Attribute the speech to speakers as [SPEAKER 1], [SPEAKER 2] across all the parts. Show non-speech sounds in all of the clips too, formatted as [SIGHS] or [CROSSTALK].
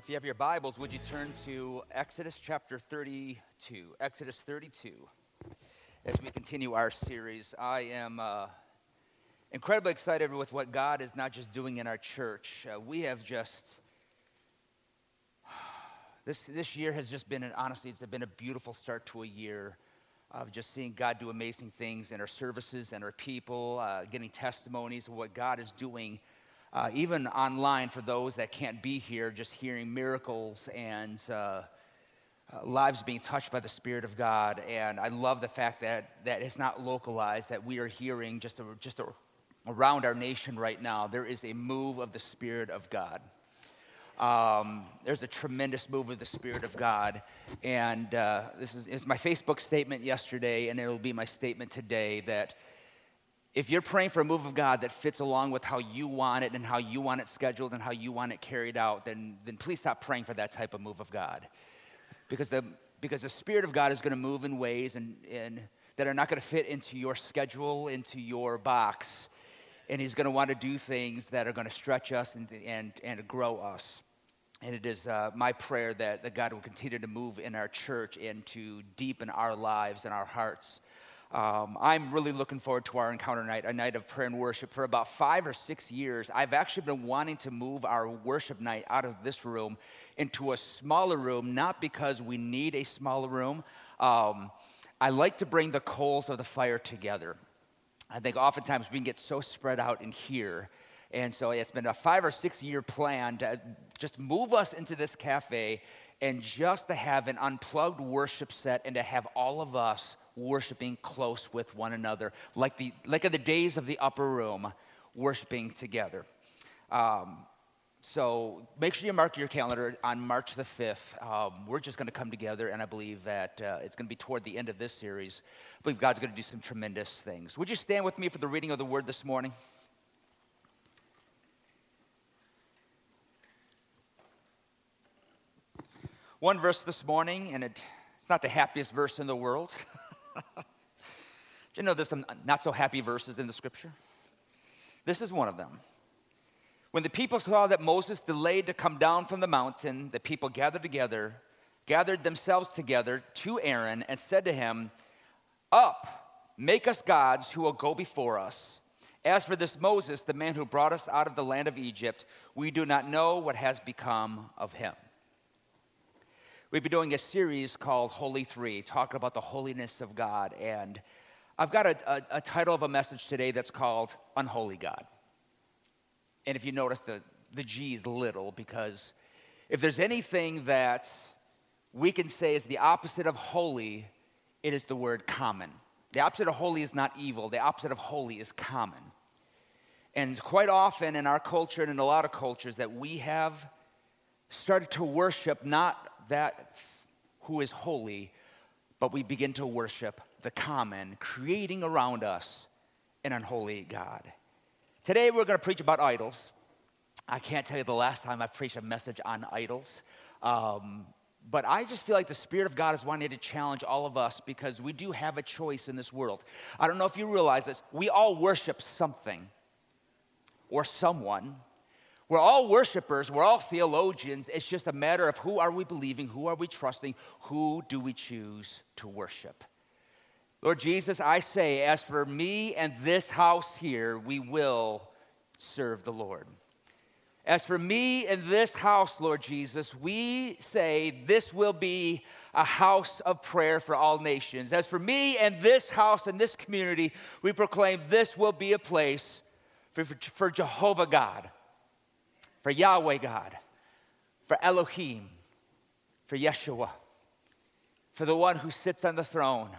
[SPEAKER 1] If you have your Bibles, would you turn to Exodus chapter 32? Exodus 32. As we continue our series, I am uh, incredibly excited with what God is not just doing in our church. Uh, we have just, [SIGHS] this, this year has just been, an, honestly, it's been a beautiful start to a year of just seeing God do amazing things in our services and our people, uh, getting testimonies of what God is doing uh, even online for those that can't be here, just hearing miracles and uh, uh, lives being touched by the Spirit of God. And I love the fact that, that it's not localized, that we are hearing just, a, just a, around our nation right now, there is a move of the Spirit of God. Um, there's a tremendous move of the Spirit of God. And uh, this is, is my Facebook statement yesterday, and it'll be my statement today that if you're praying for a move of God that fits along with how you want it and how you want it scheduled and how you want it carried out, then, then please stop praying for that type of move of God. Because the, because the Spirit of God is going to move in ways and, and that are not going to fit into your schedule, into your box. And He's going to want to do things that are going to stretch us and, and, and grow us. And it is uh, my prayer that, that God will continue to move in our church and to deepen our lives and our hearts um, I'm really looking forward to our encounter night, a night of prayer and worship. For about five or six years, I've actually been wanting to move our worship night out of this room into a smaller room, not because we need a smaller room. Um, I like to bring the coals of the fire together. I think oftentimes we can get so spread out in here. And so it's been a five or six year plan to just move us into this cafe and just to have an unplugged worship set and to have all of us worshiping close with one another, like, the, like in the days of the upper room, worshiping together. Um, so make sure you mark your calendar on March the 5th. Um, we're just going to come together, and I believe that uh, it's going to be toward the end of this series. I believe God's going to do some tremendous things. Would you stand with me for the reading of the word this morning? One verse this morning, and it, it's not the happiest verse in the world. [LAUGHS] [LAUGHS] Do you know there's some not so happy verses in the scripture? This is one of them. When the people saw that Moses delayed to come down from the mountain, the people gathered together, gathered themselves together to Aaron, and said to him, Up, make us gods who will go before us. As for this Moses, the man who brought us out of the land of Egypt, we do not know what has become of him. We've been doing a series called Holy Three, talking about the holiness of God. And I've got a, a, a, title of a message today that's called Unholy God. And if you notice, the, the G is little because if there's anything that we can say is the opposite of holy, it is the word common. The opposite of holy is not evil, the opposite of holy is common. And quite often in our culture and in a lot of cultures, that we have started to worship not that who is holy, but we begin to worship the common, creating around us an unholy God. Today we're going to preach about idols. I can't tell you the last time I've preached a message on idols. Um, but I just feel like the Spirit of God is wanting to challenge all of us because we do have a choice in this world. I don't know if you realize this. We all worship something or someone we're all worshipers, we're all theologians. It's just a matter of who are we believing, who are we trusting, who do we choose to worship. Lord Jesus, I say, as for me and this house here, we will serve the Lord. As for me and this house, Lord Jesus, we say this will be a house of prayer for all nations. As for me and this house and this community, we proclaim this will be a place for, for, for Jehovah God for Yahweh God, for Elohim, for Yeshua, for the one who sits on the throne.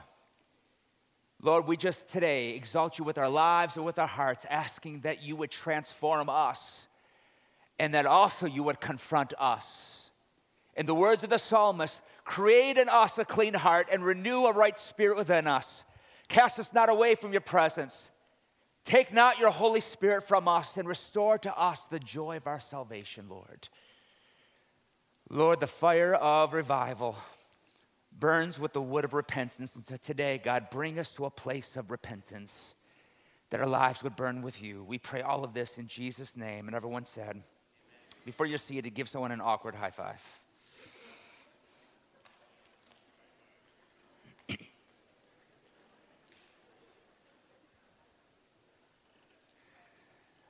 [SPEAKER 1] Lord, we just today exalt you with our lives and with our hearts, asking that you would transform us and that also you would confront us. In the words of the psalmist, create in us a clean heart and renew a right spirit within us. Cast us not away from your presence. Take not your Holy Spirit from us and restore to us the joy of our salvation, Lord. Lord, the fire of revival burns with the wood of repentance. And so today, God, bring us to a place of repentance that our lives would burn with you. We pray all of this in Jesus' name. And everyone said, before you're seated, give someone an awkward high five.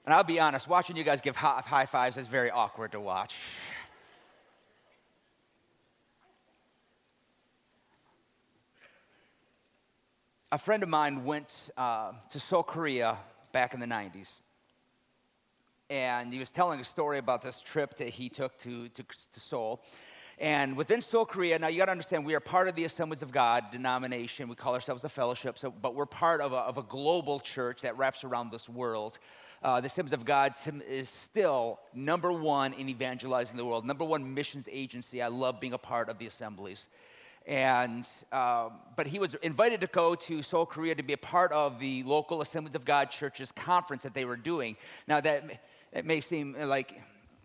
[SPEAKER 1] And I'll be honest, watching you guys give high fives is very awkward to watch. A friend of mine went uh, to Seoul, Korea back in the 90s. And he was telling a story about this trip that he took to, to, to Seoul. And within Seoul, Korea, now you got to understand, we are part of the Assemblies of God denomination. We call ourselves a fellowship, so, but we're part of a, of a global church that wraps around this world uh, the Assemblies of God is still number one in evangelizing the world, number one missions agency. I love being a part of the assemblies. And, um, but he was invited to go to Seoul, Korea to be a part of the local Assemblies of God churches conference that they were doing. Now, that it may seem like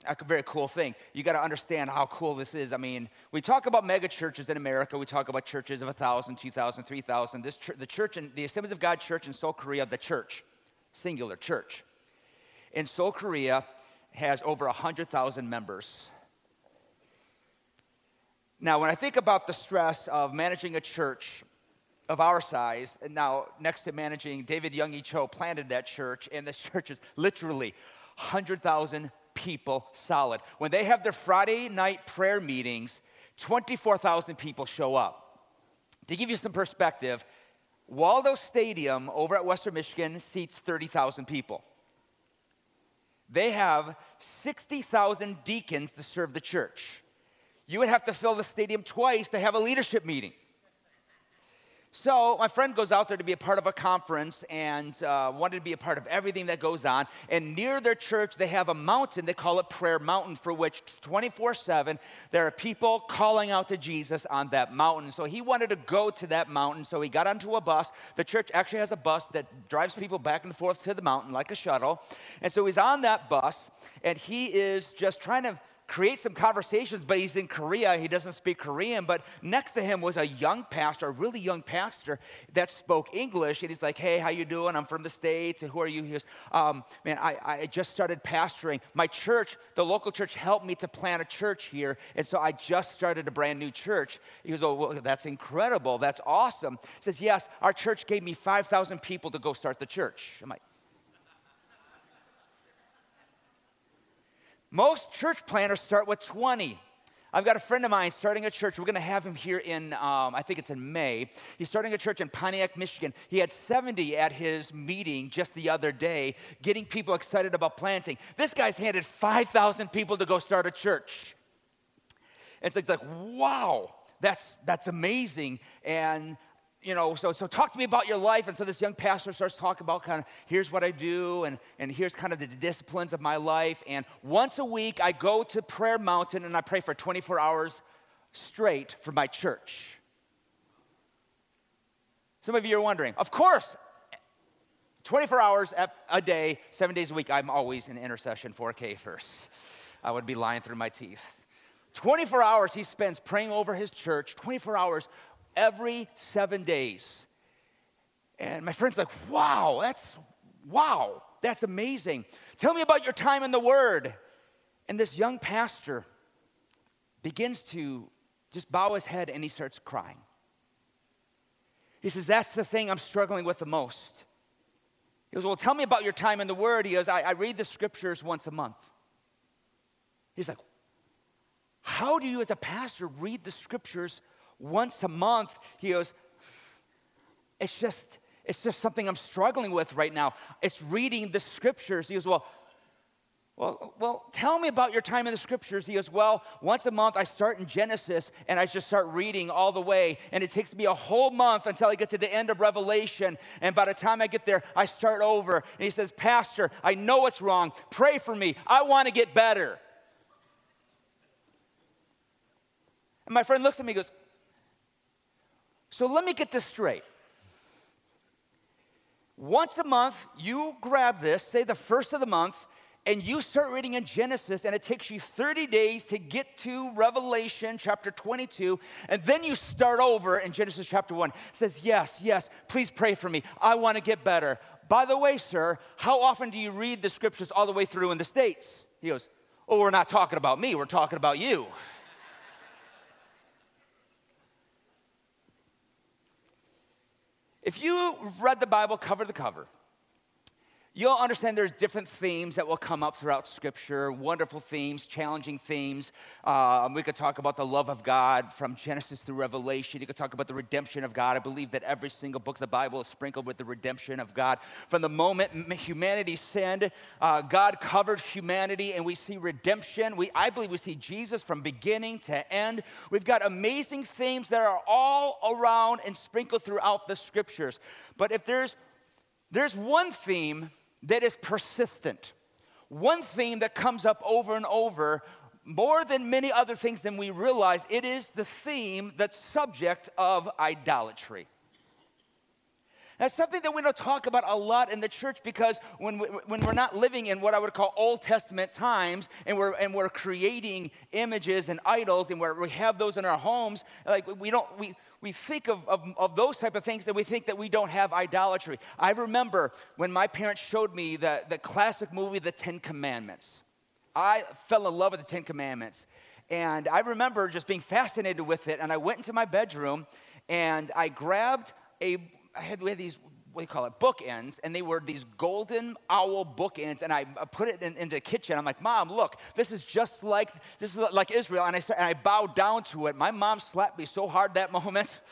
[SPEAKER 1] a very cool thing. You got to understand how cool this is. I mean, we talk about mega churches in America. We talk about churches of 1,000, 2,000, 3,000. This ch- the church in the Assemblies of God church in Seoul, Korea, the church, singular church in Seoul, Korea, has over 100,000 members. Now, when I think about the stress of managing a church of our size, and now next to managing, David Yonggi Cho planted that church, and this [LAUGHS] church is literally 100,000 people solid. When they have their Friday night prayer meetings, 24,000 people show up. To give you some perspective, Waldo Stadium over at Western Michigan seats 30,000 people. They have 60,000 deacons to serve the church. You would have to fill the stadium twice to have a leadership meeting. So my friend goes out there to be a part of a conference and uh, wanted to be a part of everything that goes on. And near their church, they have a mountain. They call it Prayer Mountain, for which 24 7 there are people calling out to Jesus on that mountain. So he wanted to go to that mountain. So he got onto a bus. The church actually has a bus that drives people back and forth to the mountain like a shuttle. And so he's on that bus and he is just trying to create some conversations, but he's in Korea. He doesn't speak Korean. But next to him was a young pastor, a really young pastor that spoke English. And he's like, hey, how you doing? I'm from the States. And who are you? He goes, um, man, I, I just started pastoring. My church, the local church, helped me to plant a church here. And so I just started a brand new church. He goes, oh, well, that's incredible. That's awesome. He says, yes, our church gave me 5,000 people to go start the church. I'm like, Most church planners start with 20. I've got a friend of mine starting a church. We're going to have him here in, um, I think it's in May. He's starting a church in Pontiac, Michigan. He had 70 at his meeting just the other day, getting people excited about planting. This guy's handed 5,000 people to go start a church. And so it's like, wow, that's, that's amazing. And you know, so, so talk to me about your life. And so this young pastor starts talking about kind of here's what I do, and, and here's kind of the disciplines of my life. And once a week, I go to Prayer Mountain and I pray for 24 hours straight for my church. Some of you are wondering, of course, 24 hours a day, seven days a week, I'm always in intercession for K first. I would be lying through my teeth. 24 hours he spends praying over his church, 24 hours every seven days. And my friend's like, wow, that's, wow, that's amazing. Tell me about your time in the Word. And this young pastor begins to just bow his head and he starts crying. He says, That's the thing I'm struggling with the most. He goes, Well, tell me about your time in the Word. He goes, I, I read the scriptures once a month. He's like, How do you, as a pastor, read the scriptures once a month. He goes, It's just, it's just something I'm struggling with right now. It's reading the scriptures. He goes, Well, well, well, tell me about your time in the scriptures. He goes, Well, once a month I start in Genesis and I just start reading all the way. And it takes me a whole month until I get to the end of Revelation. And by the time I get there, I start over. And he says, Pastor, I know what's wrong. Pray for me. I want to get better. And my friend looks at me and goes, so let me get this straight. Once a month, you grab this, say the first of the month, and you start reading in Genesis, and it takes you 30 days to get to Revelation chapter 22, and then you start over in Genesis chapter 1. It says, Yes, yes, please pray for me. I want to get better. By the way, sir, how often do you read the scriptures all the way through in the States? He goes, Oh, we're not talking about me, we're talking about you. If you've read the Bible cover to cover, You'll understand there's different themes that will come up throughout Scripture, wonderful themes, challenging themes. Um, we could talk about the love of God from Genesis through Revelation. You could talk about the redemption of God. I believe that every single book of the Bible is sprinkled with the redemption of God. From the moment humanity sinned, uh, God covered humanity, and we see redemption. We, I believe we see Jesus from beginning to end. We've got amazing themes that are all around and sprinkled throughout the Scriptures. But if there's there's one theme that is persistent. One theme that comes up over and over more than many other things than we realize, it is the theme that's subject of idolatry. That's something that we don't talk about a lot in the church because when, we, when we're not living in what I would call Old Testament times and we're, and we're creating images and idols and we have those in our homes, like we don't, we, we think of, of, of those type of things and we think that we don't have idolatry. I remember when my parents showed me the, the classic movie, The Ten Commandments. I fell in love with the Ten Commandments. And I remember just being fascinated with it. And I went into my bedroom and I grabbed a I had, we had these, what do you call it, bookends, and they were these golden owl bookends, and I put it in, into the kitchen. I'm like, Mom, look, this is just like, this is like Israel. And I, and I bowed down to it. My mom slapped me so hard that moment. [LAUGHS]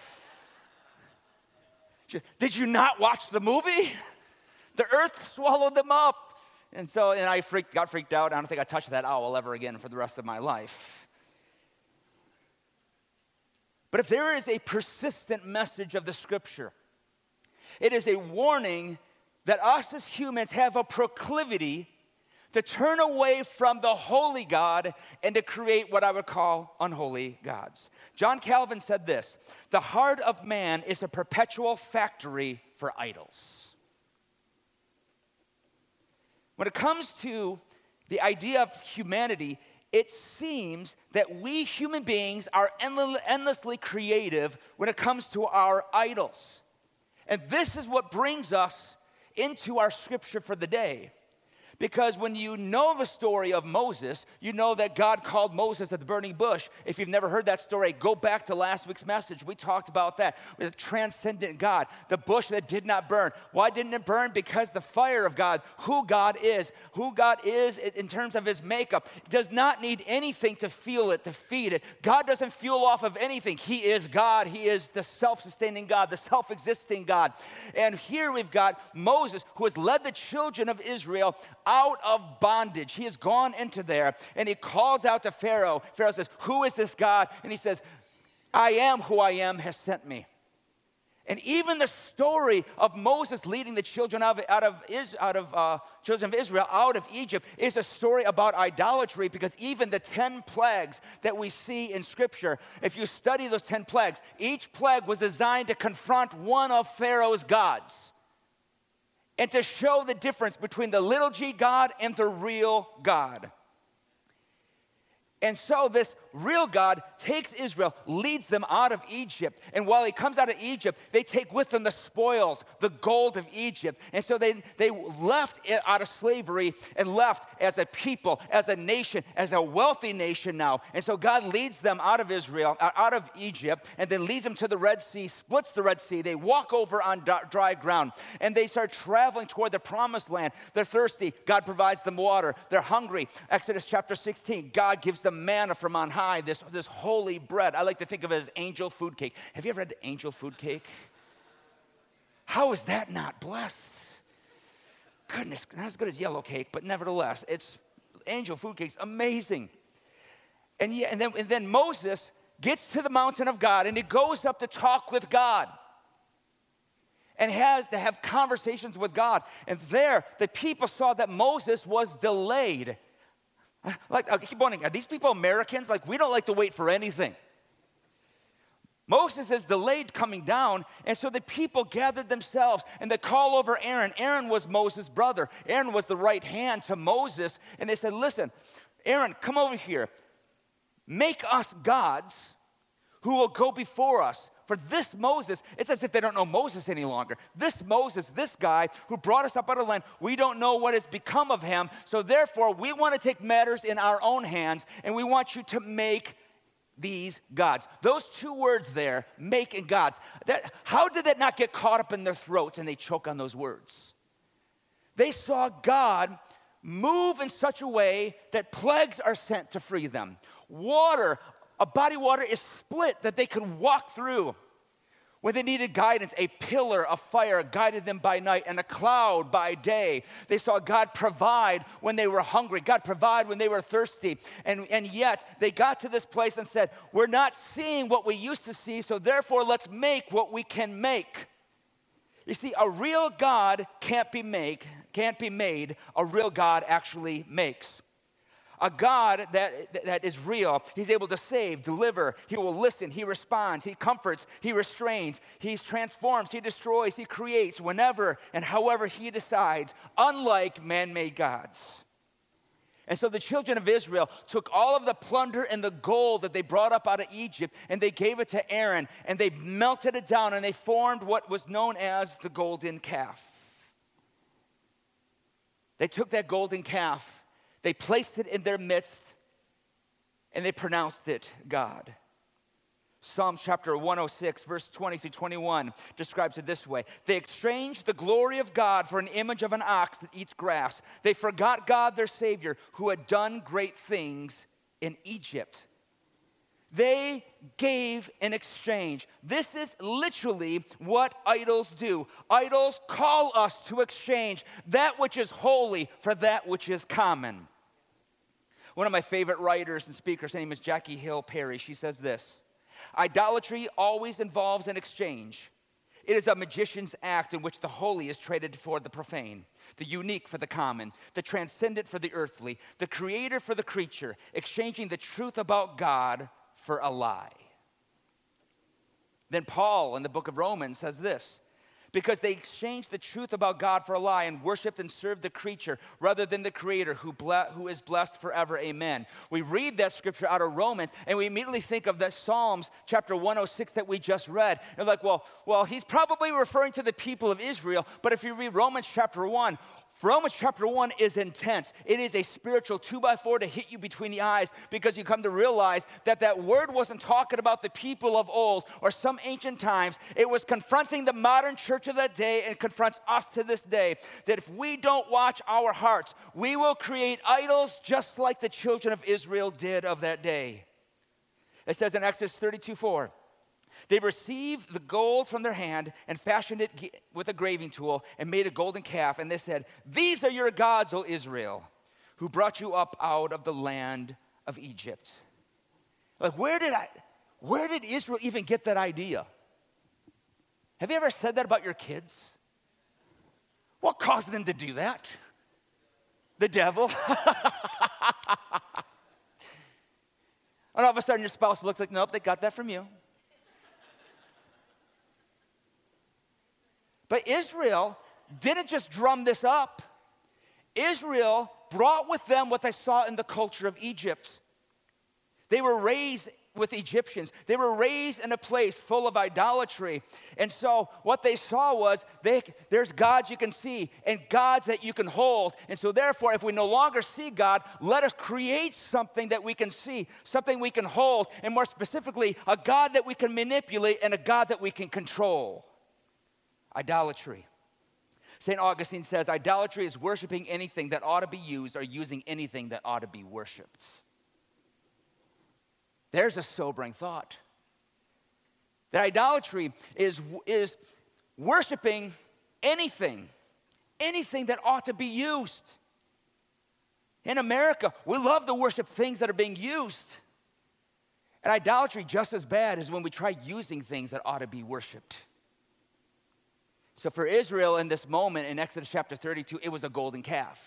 [SPEAKER 1] She, Did you not watch the movie? The earth swallowed them up. And so, and I freaked, got freaked out. I don't think I touched that owl ever again for the rest of my life. But if there is a persistent message of the scripture, it is a warning that us as humans have a proclivity to turn away from the holy God and to create what I would call unholy gods. John Calvin said this The heart of man is a perpetual factory for idols. When it comes to the idea of humanity, it seems that we human beings are endlessly creative when it comes to our idols. And this is what brings us into our scripture for the day. Because when you know the story of Moses, you know that God called Moses at the burning bush. If you've never heard that story, go back to last week's message. We talked about that with a transcendent God, the bush that did not burn. Why didn't it burn? Because the fire of God, who God is, who God is in terms of his makeup, does not need anything to fuel it, to feed it. God doesn't fuel off of anything. He is God. He is the self sustaining God, the self existing God. And here we've got Moses, who has led the children of Israel out of bondage. He has gone into there and he calls out to Pharaoh. Pharaoh says, Who is this God? And he says, I am who I am has sent me. And even the story of Moses leading the children of, out of, out of uh, children of Israel out of Egypt is a story about idolatry because even the 10 plagues that we see in Scripture, if you study those 10 plagues, each plague was designed to confront one of Pharaoh's gods and to show the difference between the little g God and the real God. And so this real God takes Israel, leads them out of Egypt. And while he comes out of Egypt, they take with them the spoils, the gold of Egypt. And so they, they left out of slavery and left as a people, as a nation, as a wealthy nation now. And so God leads them out of Israel, uh, out of Egypt, and then leads them to the Red Sea, splits the Red Sea. They walk over on dry ground and they start traveling toward the promised land. They're thirsty. God provides them water. They're hungry. Exodus chapter 16, God gives them manna from on high this, this holy bread. I like to think of it as angel food cake. Have you ever had angel food cake? How is that not blessed? Goodness, not as good as yellow cake, but nevertheless, it's angel food cake's amazing. And, yeah, and, then, and then Moses gets to the mountain of God and he goes up to talk with God and has to have conversations with God. And there, the people saw that Moses was delayed. [LAUGHS] Like, I keep wondering, are these people Americans? Like, we don't like to wait for anything. Moses is delayed coming down, and so the people gathered themselves and they call over Aaron. Aaron was Moses' brother. Aaron was the right hand to Moses, and they said, Listen, Aaron, come over here. Make us gods who will go before us. For this Moses, it's as if they don't know Moses any longer. This Moses, this guy who brought us up out of land, we don't know what has become of him. So therefore, we want to take matters in our own hands and we want you to make these gods. Those two words there, making gods. That, how did that not get caught up in their throats and they choke on those words? They saw God move in such a way that plagues are sent to free them. Water, a body water is split that they could walk through. When they needed guidance, a pillar of fire guided them by night and a cloud by day. They saw God provide when they were hungry, God provide when they were thirsty. And, and yet they got to this place and said, We're not seeing what we used to see, so therefore let's make what we can make. You see, a real God can't be make, can't be made. A real God actually makes a God that, that is real. He's able to save, deliver. He will listen. He responds. He comforts. He restrains. He transforms. He destroys. He creates whenever and however He decides, unlike man made gods. And so the children of Israel took all of the plunder and the gold that they brought up out of Egypt and they gave it to Aaron and they melted it down and they formed what was known as the golden calf. They took that golden calf they placed it in their midst and they pronounced it God. Psalms chapter 106, verse 20 through 21 describes it this way They exchanged the glory of God for an image of an ox that eats grass. They forgot God, their Savior, who had done great things in Egypt. They gave in exchange. This is literally what idols do. Idols call us to exchange that which is holy for that which is common. One of my favorite writers and speakers, her name is Jackie Hill Perry. She says this Idolatry always involves an exchange. It is a magician's act in which the holy is traded for the profane, the unique for the common, the transcendent for the earthly, the creator for the creature, exchanging the truth about God for a lie. Then Paul in the book of Romans says this because they exchanged the truth about God for a lie and worshiped and served the creature rather than the creator who, ble- who is blessed forever. Amen. We read that scripture out of Romans and we immediately think of the Psalms chapter 106 that we just read. And like, well, well, he's probably referring to the people of Israel, but if you read Romans chapter 1, Romans chapter 1 is intense. It is a spiritual two by four to hit you between the eyes because you come to realize that that word wasn't talking about the people of old or some ancient times. It was confronting the modern church of that day and confronts us to this day that if we don't watch our hearts, we will create idols just like the children of Israel did of that day. It says in Exodus 32 4. They received the gold from their hand and fashioned it with a graving tool and made a golden calf. And they said, These are your gods, O Israel, who brought you up out of the land of Egypt. Like, where did I, where did Israel even get that idea? Have you ever said that about your kids? What caused them to do that? The devil. [LAUGHS] and all of a sudden, your spouse looks like, nope, they got that from you. But Israel didn't just drum this up, Israel brought with them what they saw in the culture of Egypt. They were raised with Egyptians. They were raised in a place full of idolatry. And so what they saw was they, there's gods you can see and gods that you can hold. And so therefore, if we no longer see God, let us create something that we can see, something we can hold, and more specifically, a God that we can manipulate and a God that we can control idolatry. St. Augustine says idolatry is worshiping anything that ought to be used or using anything that ought to be worshiped. There's a sobering thought. That idolatry is, is worshiping anything, anything that ought to be used. In America, we love to worship things that are being used. And idolatry, just as bad, is when we try using things that ought to be worshiped. So for Israel in this moment in Exodus chapter 32, it was a golden calf.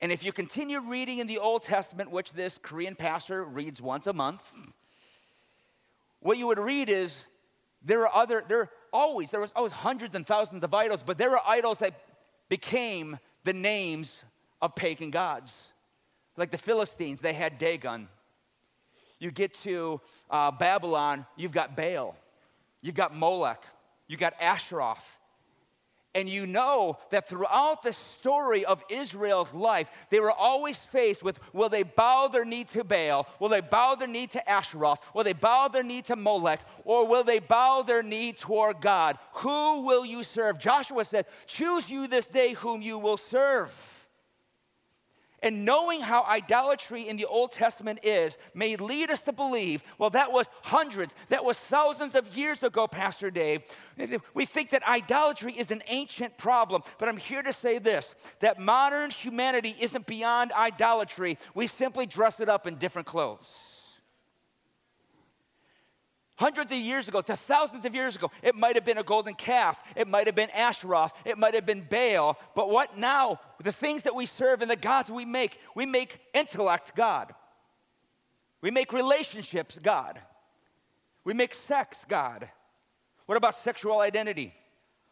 [SPEAKER 1] And if you continue reading in the Old Testament, which this Korean pastor reads once a month, what you would read is there are other, there are always, there was always hundreds and thousands of idols, but there were idols that became the names of pagan gods. Like the Philistines, they had Dagon. You get to uh, Babylon, you've got Baal. you've got Molech, you've got Asheroth. And you know that throughout the story of Israel's life, they were always faced with will they bow their knee to Baal? Will they bow their knee to Asheroth? Will they bow their knee to Molech? Or will they bow their knee toward God? Who will you serve? Joshua said, Choose you this day whom you will serve. And knowing how idolatry in the Old Testament is may lead us to believe, well, that was hundreds, that was thousands of years ago, Pastor Dave. We think that idolatry is an ancient problem, but I'm here to say this that modern humanity isn't beyond idolatry. We simply dress it up in different clothes hundreds of years ago to thousands of years ago. It might have been a golden calf, it might have been Asheroth, it might have been Baal. But what now? The things that we serve and the gods we make, we make intellect God. We make relationships God. We make sex God. What about sexual identity?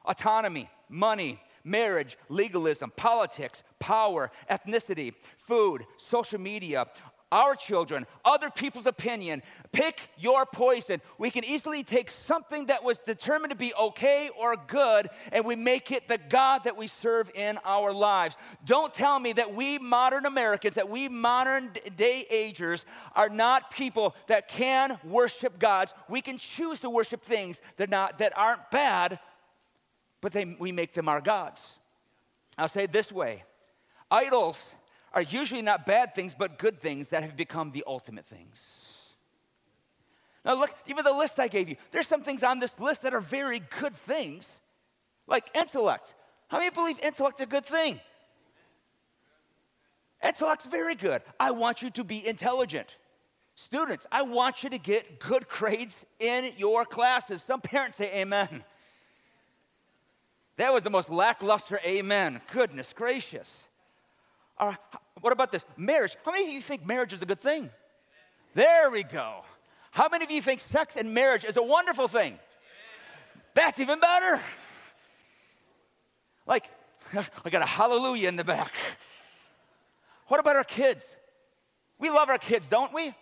[SPEAKER 1] Autonomy, money, marriage, legalism, politics, power, ethnicity, food, social media, our children, other people's opinion. Pick your poison. We can easily take something that was determined to be okay or good and we make it the God that we serve in our lives. Don't tell me that we modern Americans, that we modern day agers are not people that can worship gods. We can choose to worship things that, not, that aren't bad, but they, we make them our gods. I'll say it this way idols are usually not bad things, but good things that have become the ultimate things. Now, look, even the list I gave you, there's some things on this list that are very good things, like intellect. How many believe intellect's a good thing? Intellect's very good. I want you to be intelligent. Students, I want you to get good grades in your classes. Some parents say amen. That was the most lackluster amen. Goodness gracious. Uh, what about this? Marriage. How many of you think marriage is a good thing? There we go. How many of you think sex and marriage is a wonderful thing? That's even better. Like, [LAUGHS] I got a hallelujah in the back. What about our kids? We love our kids, don't we?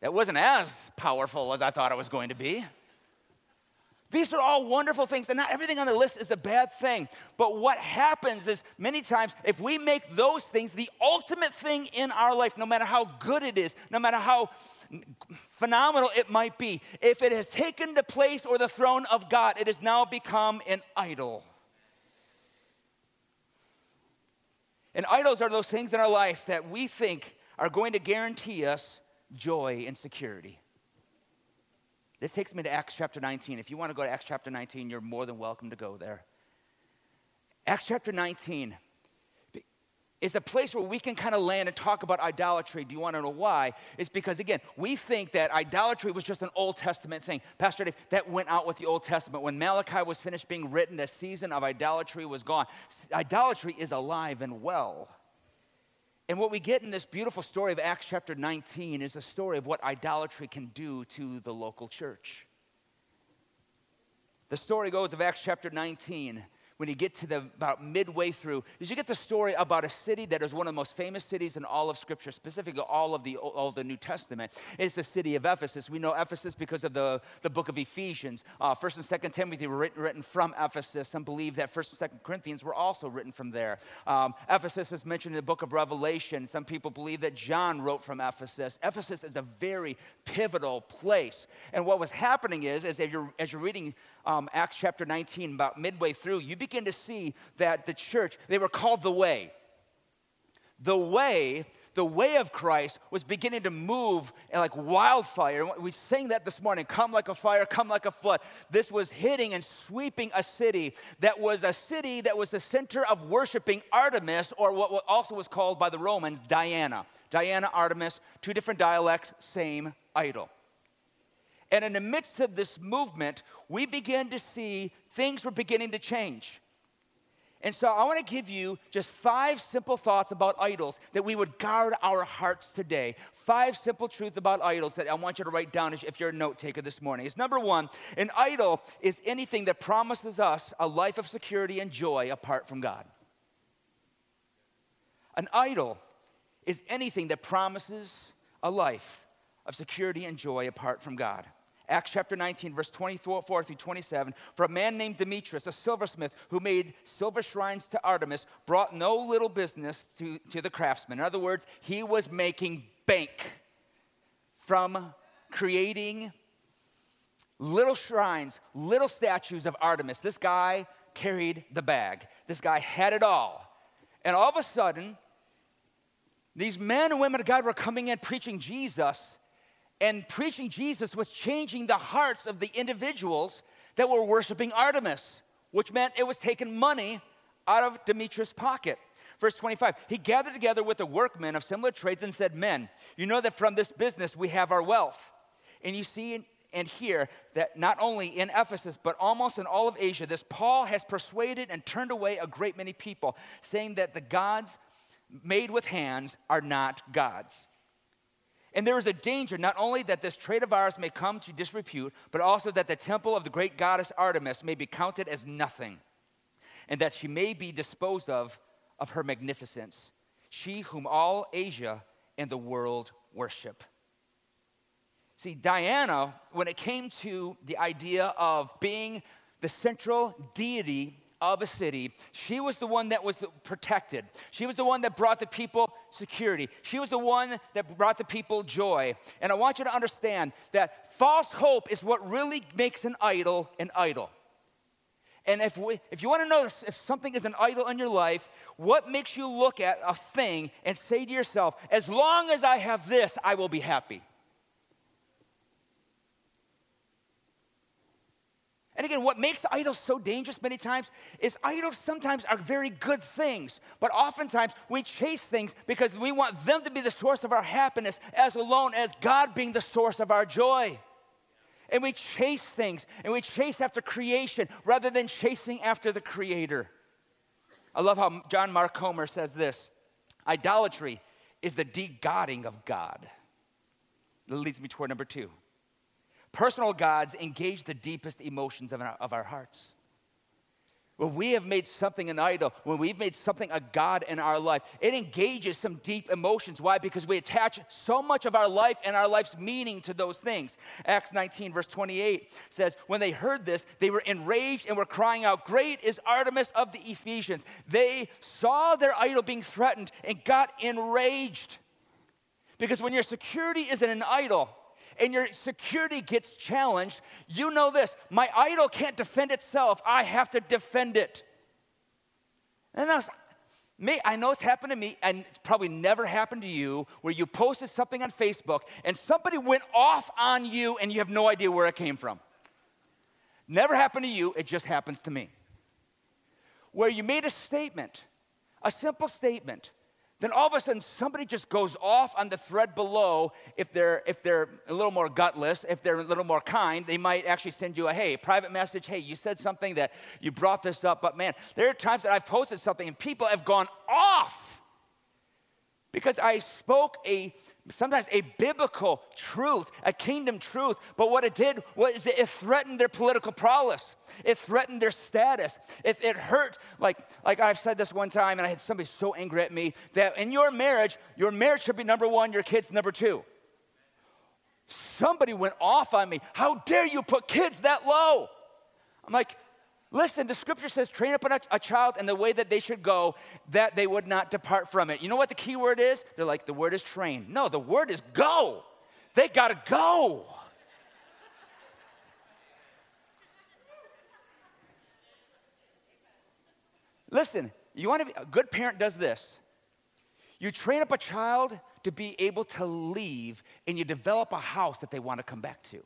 [SPEAKER 1] That wasn't as powerful as I thought it was going to be. These are all wonderful things, and not everything on the list is a bad thing. But what happens is many times, if we make those things the ultimate thing in our life, no matter how good it is, no matter how phenomenal it might be, if it has taken the place or the throne of God, it has now become an idol. And idols are those things in our life that we think are going to guarantee us joy and security. This takes me to Acts chapter 19. If you want to go to Acts chapter 19, you're more than welcome to go there. Acts chapter 19 is a place where we can kind of land and talk about idolatry. Do you want to know why? It's because, again, we think that idolatry was just an Old Testament thing. Pastor Dave, that went out with the Old Testament. When Malachi was finished being written, the season of idolatry was gone. Idolatry is alive and well. And what we get in this beautiful story of Acts chapter 19 is a story of what idolatry can do to the local church. The story goes of Acts chapter 19 when you get to the about midway through is you get the story about a city that is one of the most famous cities in all of scripture specifically all of the all of the new testament? It's the city of ephesus. We know ephesus because of the, the book of ephesians. Uh, first and second timothy were written, written from ephesus some believe that first and second corinthians were also written from there. Um, ephesus is mentioned in the book of revelation. Some people believe that john wrote from ephesus. Ephesus is a very pivotal place. And what was happening is, is as you're, as you're reading um, Acts chapter 19, about midway through, you begin to see that the church, they were called the way. The way, the way of Christ was beginning to move like wildfire. We sang that this morning come like a fire, come like a flood. This was hitting and sweeping a city that was a city that was the center of worshiping Artemis, or what also was called by the Romans Diana. Diana, Artemis, two different dialects, same idol. And in the midst of this movement, we began to see things were beginning to change. And so I want to give you just five simple thoughts about idols that we would guard our hearts today. Five simple truths about idols that I want you to write down if you're a note taker this morning. Is number one, an idol is anything that promises us a life of security and joy apart from God. An idol is anything that promises a life of security and joy apart from God. Acts chapter 19, verse 24 through 27. For a man named Demetrius, a silversmith who made silver shrines to Artemis, brought no little business to, to the craftsmen. In other words, he was making bank from creating little shrines, little statues of Artemis. This guy carried the bag, this guy had it all. And all of a sudden, these men and women of God were coming in preaching Jesus, and preaching Jesus was changing the hearts of the individuals that were worshiping Artemis, which meant it was taking money out of Demetrius' pocket. Verse 25, he gathered together with the workmen of similar trades and said, Men, you know that from this business we have our wealth. And you see and hear that not only in Ephesus, but almost in all of Asia, this Paul has persuaded and turned away a great many people, saying that the gods made with hands are not gods. And there is a danger not only that this trade of ours may come to disrepute, but also that the temple of the great goddess Artemis may be counted as nothing, and that she may be disposed of of her magnificence, she whom all Asia and the world worship. See, Diana, when it came to the idea of being the central deity of a city. She was the one that was protected. She was the one that brought the people security. She was the one that brought the people joy. And I want you to understand that false hope is what really makes an idol an idol. And if, we, if you want to know if something is an idol in your life, what makes you look at a thing and say to yourself, as long as I have this, I will be happy? And again, what makes idols so dangerous many times is idols sometimes are very good things, but oftentimes we chase things because we want them to be the source of our happiness as alone as God being the source of our joy. And we chase things and we chase after creation rather than chasing after the Creator. I love how John Mark Comer says this idolatry is the de-godding of God. That leads me toward number two. Personal gods engage the deepest emotions of our, of our hearts. When we have made something an idol, when we've made something a God in our life, it engages some deep emotions. Why? Because we attach so much of our life and our life's meaning to those things. Acts 19, verse 28 says, When they heard this, they were enraged and were crying out, Great is Artemis of the Ephesians. They saw their idol being threatened and got enraged. Because when your security is in an idol, and your security gets challenged, you know this my idol can't defend itself, I have to defend it. And that's me, I know it's happened to me, and it's probably never happened to you, where you posted something on Facebook and somebody went off on you and you have no idea where it came from. Never happened to you, it just happens to me. Where you made a statement, a simple statement, then all of a sudden somebody just goes off on the thread below. If they're if they're a little more gutless if they're a little more kind they might actually send you a hey private message. Hey you said something that you brought this up but man there are times that i've posted something and people have gone off because i spoke a sometimes a biblical truth, a kingdom truth. But what it did was it threatened their political prowess. It threatened their status. It, it hurt, like, like I've said this one time, and I had somebody so angry at me that in your marriage, your marriage should be number one, your kids number two. Somebody went off on me. How dare you put kids that low? I'm like, Listen, the scripture says, train up a, a, child in the way that they should go, that they would not depart from it. You know what the key word is? They're like, the word is train. No, the word is go. They got to go. Listen, you want to be a good parent does this. You train up a child to be able to leave, and you develop a house that they want to come back to.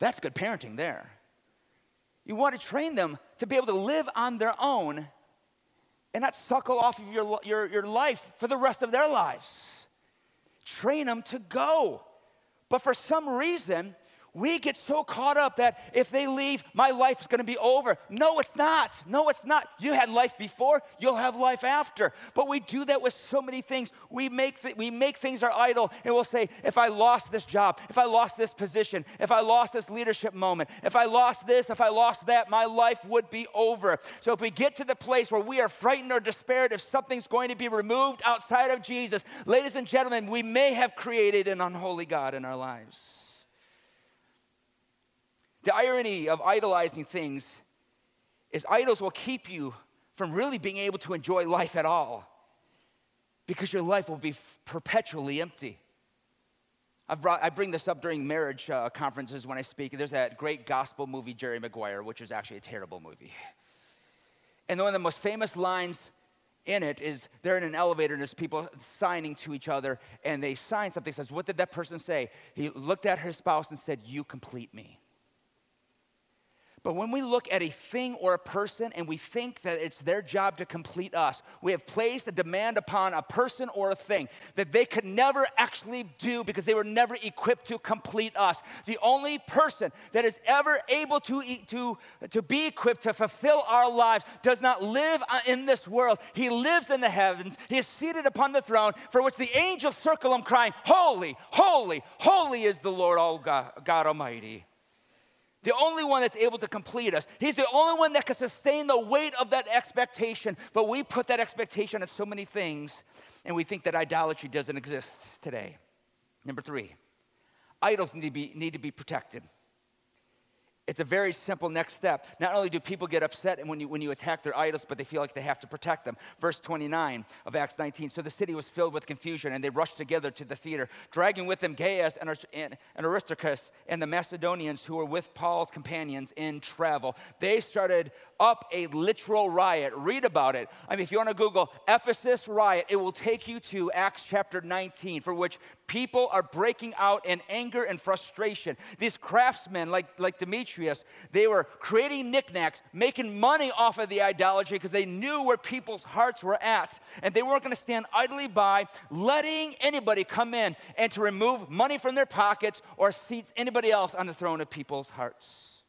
[SPEAKER 1] That's good parenting there. You want to train them to be able to live on their own and not suckle off of your, your, your life for the rest of their lives. Train them to go. But for some reason, We get so caught up that if they leave, my life is going to be over. No, it's not. No, it's not. You had life before, you'll have life after. But we do that with so many things. We make, th- we make things our idol, and we'll say, if I lost this job, if I lost this position, if I lost this leadership moment, if I lost this, if I lost that, my life would be over. So if we get to the place where we are frightened or despaired if something's going to be removed outside of Jesus, ladies and gentlemen, we may have created an unholy God in our lives. The irony of idolizing things is idols will keep you from really being able to enjoy life at all because your life will be perpetually empty. Brought, i bring this up during marriage uh, conferences when I speak. There's that great gospel movie, Jerry Maguire, which is actually a terrible movie. And one of the most famous lines in it is they're in an elevator and there's people signing to each other and they sign something says what did that person say he looked at his spouse and said you complete me but when we look at a thing or a person and we think that it's their job to complete us, we have placed a demand upon a person or a thing that they could never actually do because they were never equipped to complete us. The only person that is ever able to, to, to be equipped to fulfill our lives does not live uh, in this world. He lives in the heavens. He is seated upon the throne for which the angels circle him, crying, Holy, holy, holy is the Lord, all God, God Almighty the only one that's able to complete us. He's the only one that can sustain the weight of that expectation. But we put that expectation on so many things, and we think that idolatry doesn't exist today. Number three, idols need to be, need to be protected. It's a very simple next step. Not only do people get upset when you, when you attack their idols, but they feel like they have to protect them. Verse 29 of Acts 19. So the city was filled with confusion, and they rushed together to the theater, dragging with them Gaius and, and, and Aristarchus and the Macedonians who were with Paul's companions in travel. They started up a literal riot. Read about it. I mean, if you want to Google Ephesus riot, it will take you to Acts chapter 19, for which people are breaking out in anger and frustration. These craftsmen, like, like Demetrius, they were creating knickknacks, making money off of the idolatry because they knew where people's hearts were at. And they weren't going to stand idly by, letting anybody come in and to remove money from their pockets or seats anybody else on the throne of people's hearts.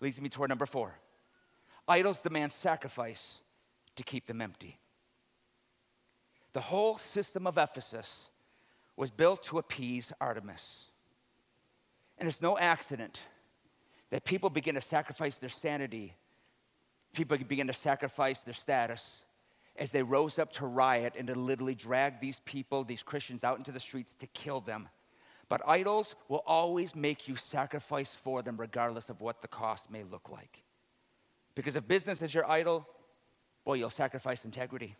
[SPEAKER 1] Leads me toward number four. Idols demand sacrifice to keep them empty. The whole system of Ephesus was built to appease Artemis. And it's no accident that people begin to sacrifice their sanity, people begin to sacrifice their status as they rose up to riot and to literally drag these people, these Christians, out into the streets to kill them. But idols will always make you sacrifice for them, regardless of what the cost may look like. Because if business is your idol, boy, you'll sacrifice integrity.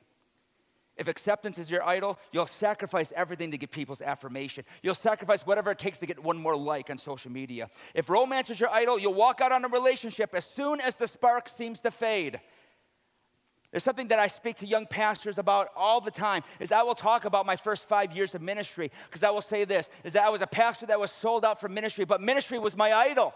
[SPEAKER 1] If acceptance is your idol, you'll sacrifice everything to get people's affirmation. You'll sacrifice whatever it takes to get one more like on social media. If romance is your idol, you'll walk out on a relationship as soon as the spark seems to fade. It's something that I speak to young pastors about all the time is I will talk about my first five years of ministry because I will say this is that I was a pastor that was sold out for ministry, but ministry was my idol.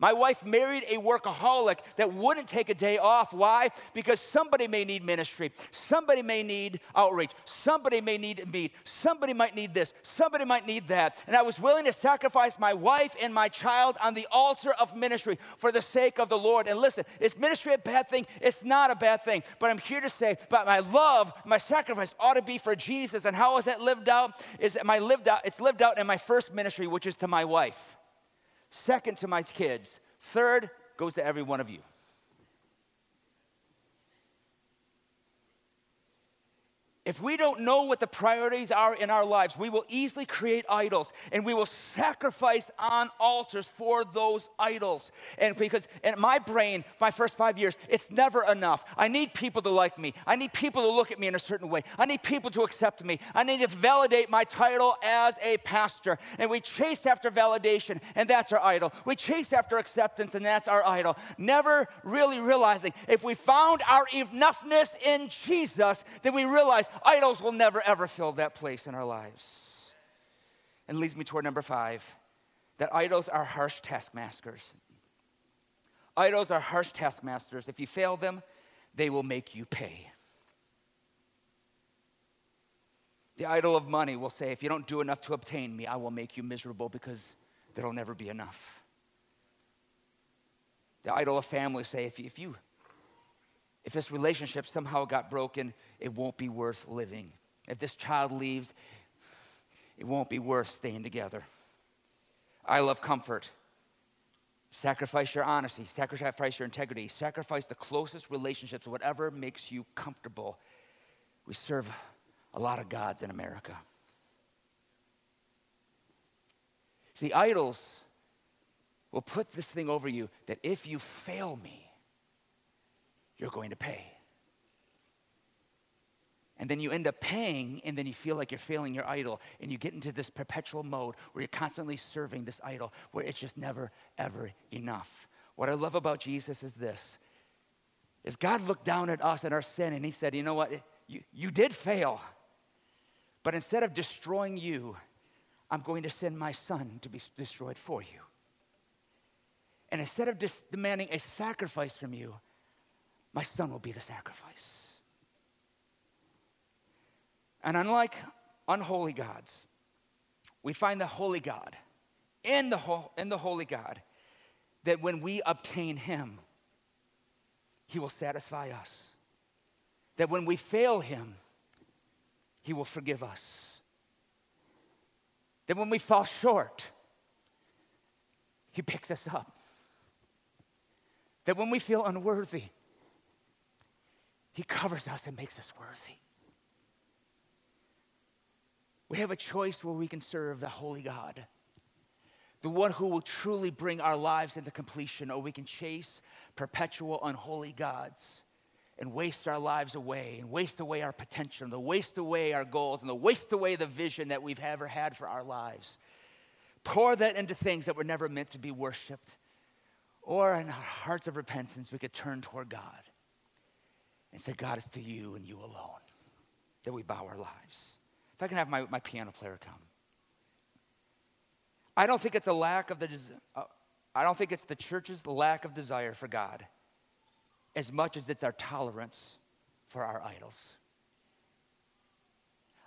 [SPEAKER 1] My wife married a workaholic that wouldn't take a day off. Why? Because somebody may need ministry. Somebody may need outreach. Somebody may need meet. Somebody might need this. Somebody might need that. And I was willing to sacrifice my wife and my child on the altar of ministry for the sake of the Lord. And listen, is ministry a bad thing? It's not a bad thing. But I'm here to say, but my love, my sacrifice ought to be for Jesus. And how is that lived out? Is that my lived out? It's lived out in my first ministry, which is to my wife. Second to my kids. Third goes to every one of you. If we don't know what the priorities are in our lives, we will easily create idols and we will sacrifice on altars for those idols. And because in my brain, my first five years, it's never enough. I need people to like me. I need people to look at me in a certain way. I need people to accept me. I need to validate my title as a pastor. And we chase after validation, and that's our idol. We chase after acceptance, and that's our idol. Never really realizing if we found our enoughness in Jesus, then we realize Idols will never, ever fill that place in our lives. And leads me toward number five that idols are harsh taskmasters. Idols are harsh taskmasters. If you fail them, they will make you pay. The idol of money will say, if you don't do enough to obtain me, I will make you miserable because there'll never be enough. The idol of family say, if you, if you if this relationship somehow got broken, it won't be worth living. If this child leaves, it won't be worth staying together. I love comfort. Sacrifice your honesty, sacrifice your integrity, sacrifice the closest relationships, whatever makes you comfortable. We serve a lot of gods in America. See, idols will put this thing over you that if you fail me, you're going to pay. And then you end up paying, and then you feel like you're failing your idol, and you get into this perpetual mode where you're constantly serving this idol, where it's just never, ever enough. What I love about Jesus is this is God looked down at us and our sin, and He said, You know what? You, you did fail. But instead of destroying you, I'm going to send my son to be destroyed for you. And instead of just demanding a sacrifice from you, my son will be the sacrifice. And unlike unholy gods, we find the holy God in the, ho- in the holy God that when we obtain him, he will satisfy us. That when we fail him, he will forgive us. That when we fall short, he picks us up. That when we feel unworthy, he covers us and makes us worthy. We have a choice where we can serve the holy God, the one who will truly bring our lives into completion, or we can chase perpetual unholy gods and waste our lives away and waste away our potential and waste away our goals and the waste away the vision that we've ever had for our lives. Pour that into things that were never meant to be worshiped. Or in our hearts of repentance, we could turn toward God and say, God, it's to you and you alone that we bow our lives. If I can have my, my piano player come. I don't think it's a lack of the, uh, I don't think it's the church's lack of desire for God as much as it's our tolerance for our idols.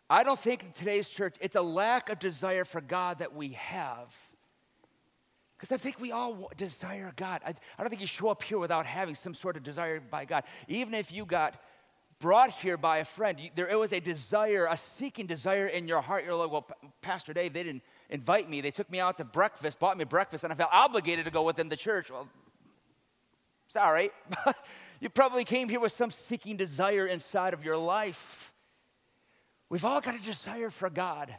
[SPEAKER 1] I don't think in today's church it's a lack of desire for God that we have because I think we all desire God. I, I don't think you show up here without having some sort of desire by God. Even if you got brought here by a friend, you, there was a desire, a seeking desire in your heart. You're like, well, Pastor Dave, they didn't invite me. They took me out to breakfast, bought me breakfast, and I felt obligated to go with them to church. Well, sorry, but [LAUGHS] you probably came here with some seeking desire inside of your life. We've all got a desire for God.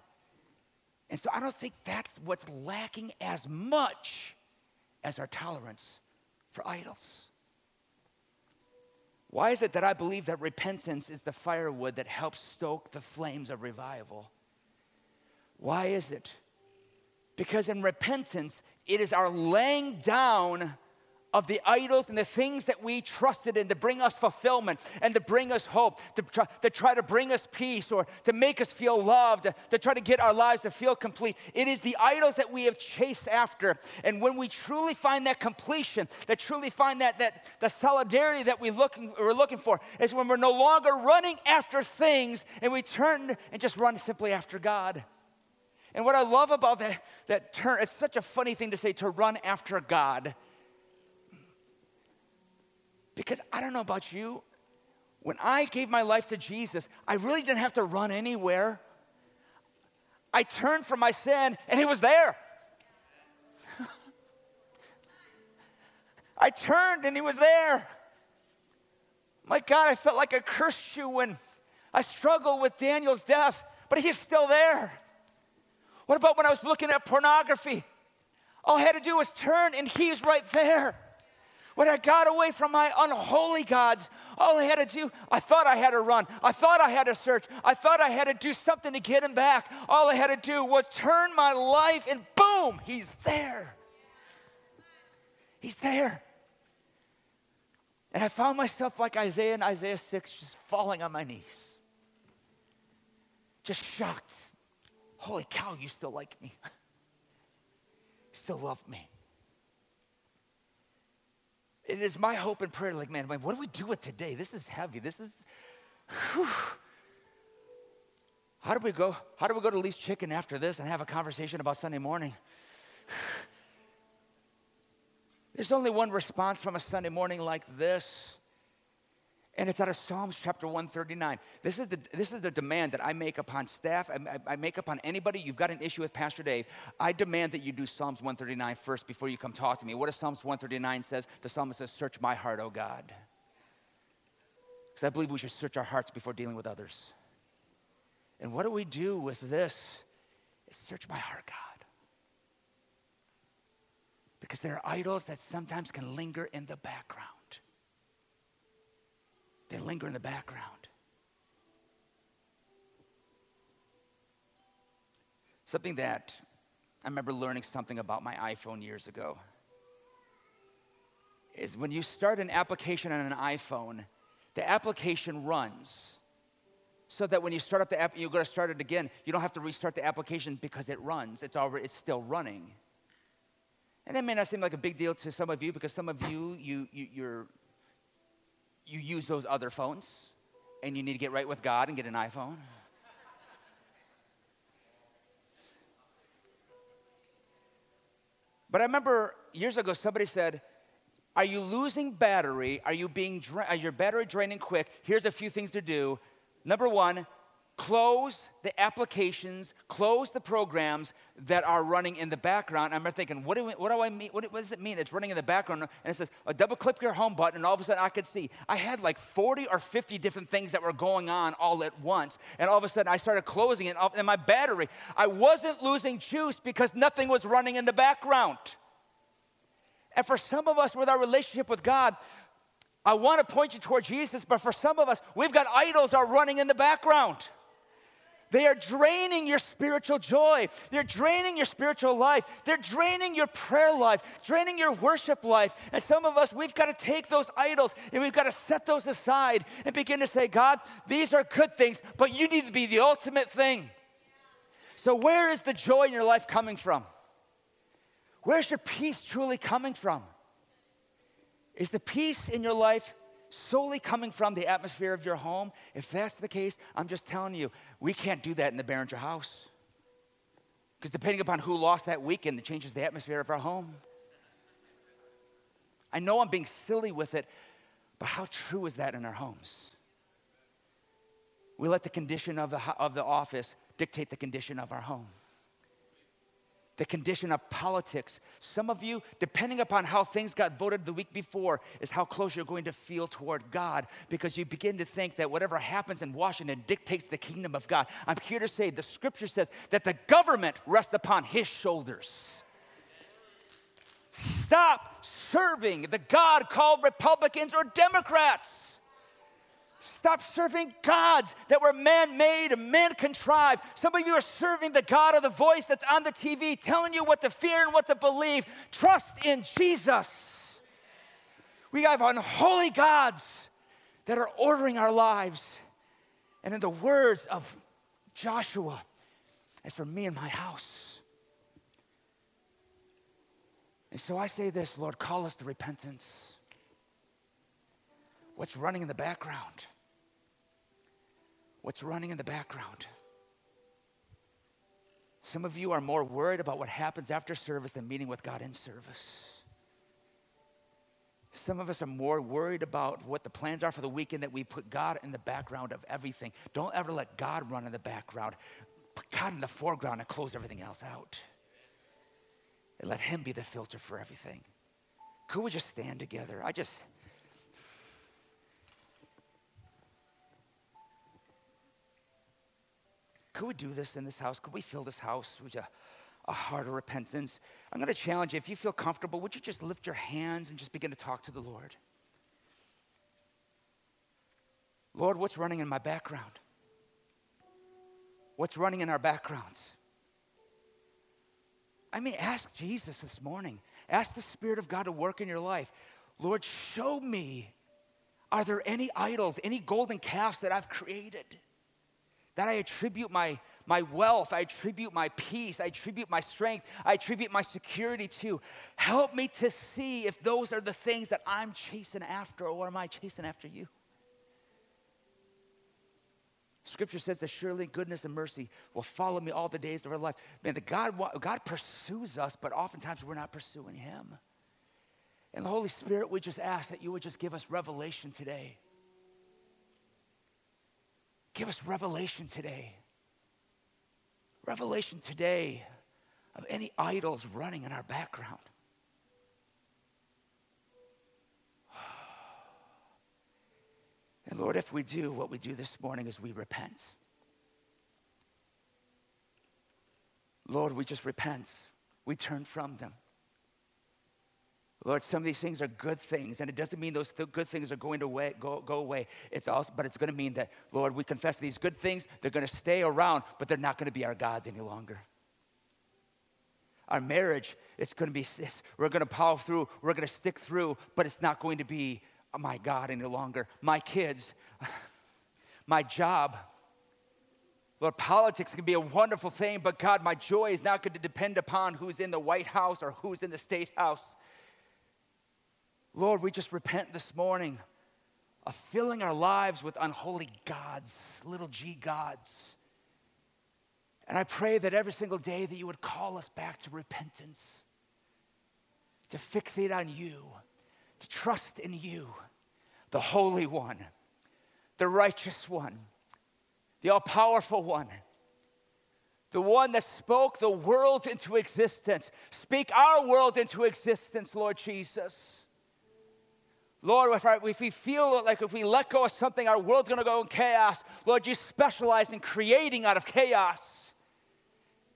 [SPEAKER 1] And so I don't think that's what's lacking as much as our tolerance for idols. Why is it that I believe that repentance is the firewood that helps stoke the flames of revival? Why is it? Because in repentance, it is our laying down of the idols and the things that we trusted in to bring us fulfillment and to bring us hope, to try to, try to bring us peace or to make us feel loved, to, to try to get our lives to feel complete. It is the idols that we have chased after. And when we truly find that completion, that truly find that, that the solidarity that we looking, we're looking for, is when we're no longer running after things and we turn and just run simply after God. And what I love about that, that turn, it's such a funny thing to say to run after God. Because I don't know about you, when I gave my life to Jesus, I really didn't have to run anywhere. I turned from my sin and He was there. [LAUGHS] I turned and He was there. My God, I felt like I cursed you when I struggled with Daniel's death, but He's still there. What about when I was looking at pornography? All I had to do was turn and He's right there. When I got away from my unholy gods, all I had to do, I thought I had to run. I thought I had to search. I thought I had to do something to get him back. All I had to do was turn my life, and boom, he's there. He's there. And I found myself like Isaiah in Isaiah 6, just falling on my knees. Just shocked. Holy cow, you still like me. [LAUGHS] still love me it is my hope and prayer like, man, what do we do with today? This is heavy. This is, whew. How do we go? How do we go to Lee's Chicken after this and have a conversation about Sunday morning? [SIGHS] There's only one response from a Sunday morning like this. And it's out of Psalms chapter 139. This is the, this is the demand that I make upon staff, I, I, make upon anybody. You've got an issue with Pastor Dave. I demand that you do Psalms 139 first before you come talk to me. What does Psalms 139 says? The psalmist says, Search my heart, O God. Because I believe we should search our hearts before dealing with others. And what do we do with this? Is search my heart, God. Because there are idols that sometimes can linger in the background. They linger in the background. Something that I remember learning something about my iPhone years ago is when you start an application on an iPhone, the application runs so that when you start up the app, you're going to start it again. You don't have to restart the application because it runs. It's already it's still running. And that may not seem like a big deal to some of you because some of you, you, you you're, you use those other phones and you need to get right with God and get an iPhone. But I remember years ago somebody said, Are you losing battery? Are you being dra- are your battery draining quick? Here's a few things to do. Number one, close the applications, close the programs that are running in the background. I'm thinking, what do, we, what do I mean? What, what, does it mean? It's running in the background. And it says, double click your home button, and all of a sudden I could see. I had like 40 or 50 different things that were going on all at once. And all of a sudden I started closing it. And my battery, I wasn't losing juice because nothing was running in the background. And for some of us with our relationship with God, I want to point you toward Jesus, but for some of us, we've got idols are running in the background. They are draining your spiritual joy. They're draining your spiritual life. They're draining your prayer life, draining your worship life. And some of us, we've got to take those idols and we've got to set those aside and begin to say, God, these are good things, but you need to be the ultimate thing. So, where is the joy in your life coming from? Where's your peace truly coming from? Is the peace in your life solely coming from the atmosphere of your home? If that's the case, I'm just telling you, we can't do that in the Behringer house. Because depending upon who lost that weekend, it changes the atmosphere of our home. I know I'm being silly with it, but how true is that in our homes? We let the condition of the, of the office dictate the condition of our home the condition of politics. Some of you, depending upon how things got voted the week before, is how close you're going to feel toward God because you begin to think that whatever happens in Washington dictates the kingdom of God. I'm here to say the scripture says that the government rests upon his shoulders. Stop serving the God called Republicans or Democrats. Stop serving gods that were man made man contrived. Some of you are serving the God of the voice that's on the TV telling you what to fear and what to believe. Trust in Jesus. We have unholy gods that are ordering our lives. And in the words of Joshua, as for me and my house. And so I say this, Lord, call us to repentance. What's running in the background? What's running in the background. Some of you are more worried about what happens after service than meeting with God in service. Some of us are more worried about what the plans are for the weekend that we put God in the background of everything. Don't ever let God run in the background. Put God in the foreground and close everything else out. And let Him be the filter for everything. Could we just stand together? I just. Could we do this in this house? Could we fill this house with a, a heart of repentance? I'm going to challenge you. If you feel comfortable, would you just lift your hands and just begin to talk to the Lord? Lord, what's running in my background? What's running in our backgrounds? I mean, ask Jesus this morning. Ask the Spirit of God to work in your life. Lord, show me are there any idols, any golden calves that I've created? That I attribute my, my wealth, I attribute my peace, I attribute my strength, I attribute my security to. Help me to see if those are the things that I'm chasing after, or am I chasing after you? Scripture says that surely goodness and mercy will follow me all the days of our life. Man, the God, God pursues us, but oftentimes we're not pursuing Him. And the Holy Spirit, we just ask that you would just give us revelation today. Give us revelation today. Revelation today of any idols running in our background. [SIGHS] And Lord, if we do, what we do this morning is we repent. Lord, we just repent. We turn from them. Lord, some of these things are good things, and it doesn't mean those th- good things are going to way, go, go away. It's also, but it's going to mean that, Lord, we confess these good things, they're going to stay around, but they're not going to be our gods any longer. Our marriage, it's going to be, we're going to power through, we're going to stick through, but it's not going to be my God any longer. My kids, [SIGHS] my job. Lord, politics can be a wonderful thing, but God, my joy is not going to depend upon who's in the White House or who's in the State House. Lord, we just repent this morning of filling our lives with unholy gods, little g gods. And I pray that every single day that you would call us back to repentance, to fixate on you to trust in you, the Holy One, the righteous one, the all powerful one, the one that spoke the world into existence. Speak our world into existence, Lord Jesus. Lord, if, our, if, we feel like if we let go of something, our world's gonna go in chaos, Lord, you specialize in creating out of chaos.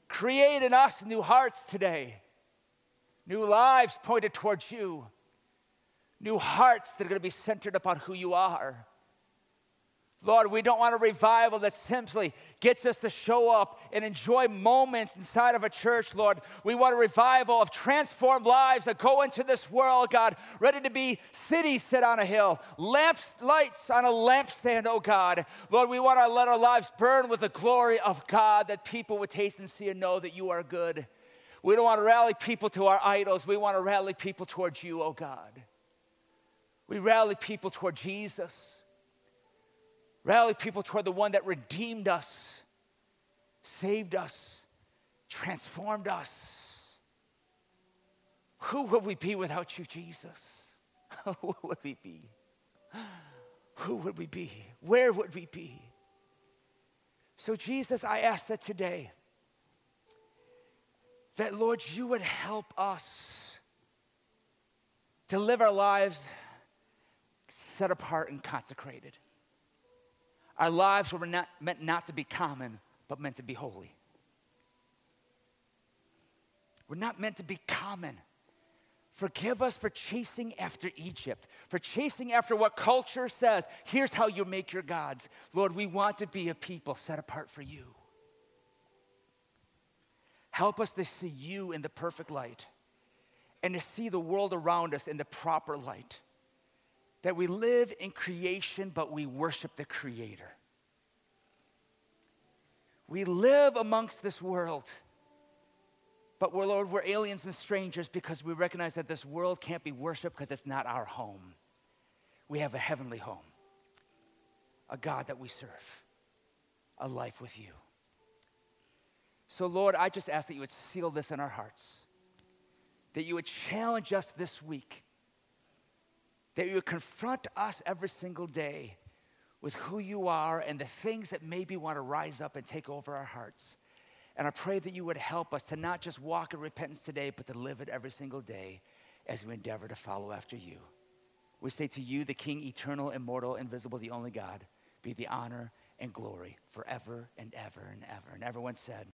[SPEAKER 1] Create in us new hearts today, new lives pointed towards you new hearts that are going to be centered upon who you are. Lord, we don't want a revival that simply gets us to show up and enjoy moments inside of a church, Lord. We want a revival of transformed lives that go into this world, God, ready to be cities set on a hill, lamps, lights on a lampstand, oh God. Lord, we want to let our lives burn with the glory of God that people would taste and see and know that you are good. We don't want to rally people to our idols. We want to rally people towards you, oh God. We rally people toward Jesus. Rally people toward the one that redeemed us, saved us, transformed us. Who would we be without you, Jesus? [LAUGHS] Who would we be? Who would we be? Where would we be? So, Jesus, I ask that today, that Lord, you would help us to live our lives set apart and consecrated. Our lives were not, meant not to be common, but meant to be holy. We're not meant to be common. Forgive us for chasing after Egypt, for chasing after what culture says. Here's how you make your gods. Lord, we want to be a people set apart for you. Help us to see you in the perfect light and to see the world around us in the proper light that we live in creation, but we worship the Creator. We live amongst this world, but we're, Lord, we're aliens and strangers because we recognize that this world can't be worshiped because it's not our home. We have a heavenly home, a God that we serve, a life with you. So, Lord, I just ask that you would seal this in our hearts, that you would challenge us this week that you would confront us every single day with who you are and the things that maybe want to rise up and take over our hearts. And I pray that you would help us to not just walk in repentance today, but to live it every single day as we endeavor to follow after you. We say to you, the King, eternal, immortal, invisible, the only God, be the honor and glory forever and ever and ever. And everyone said,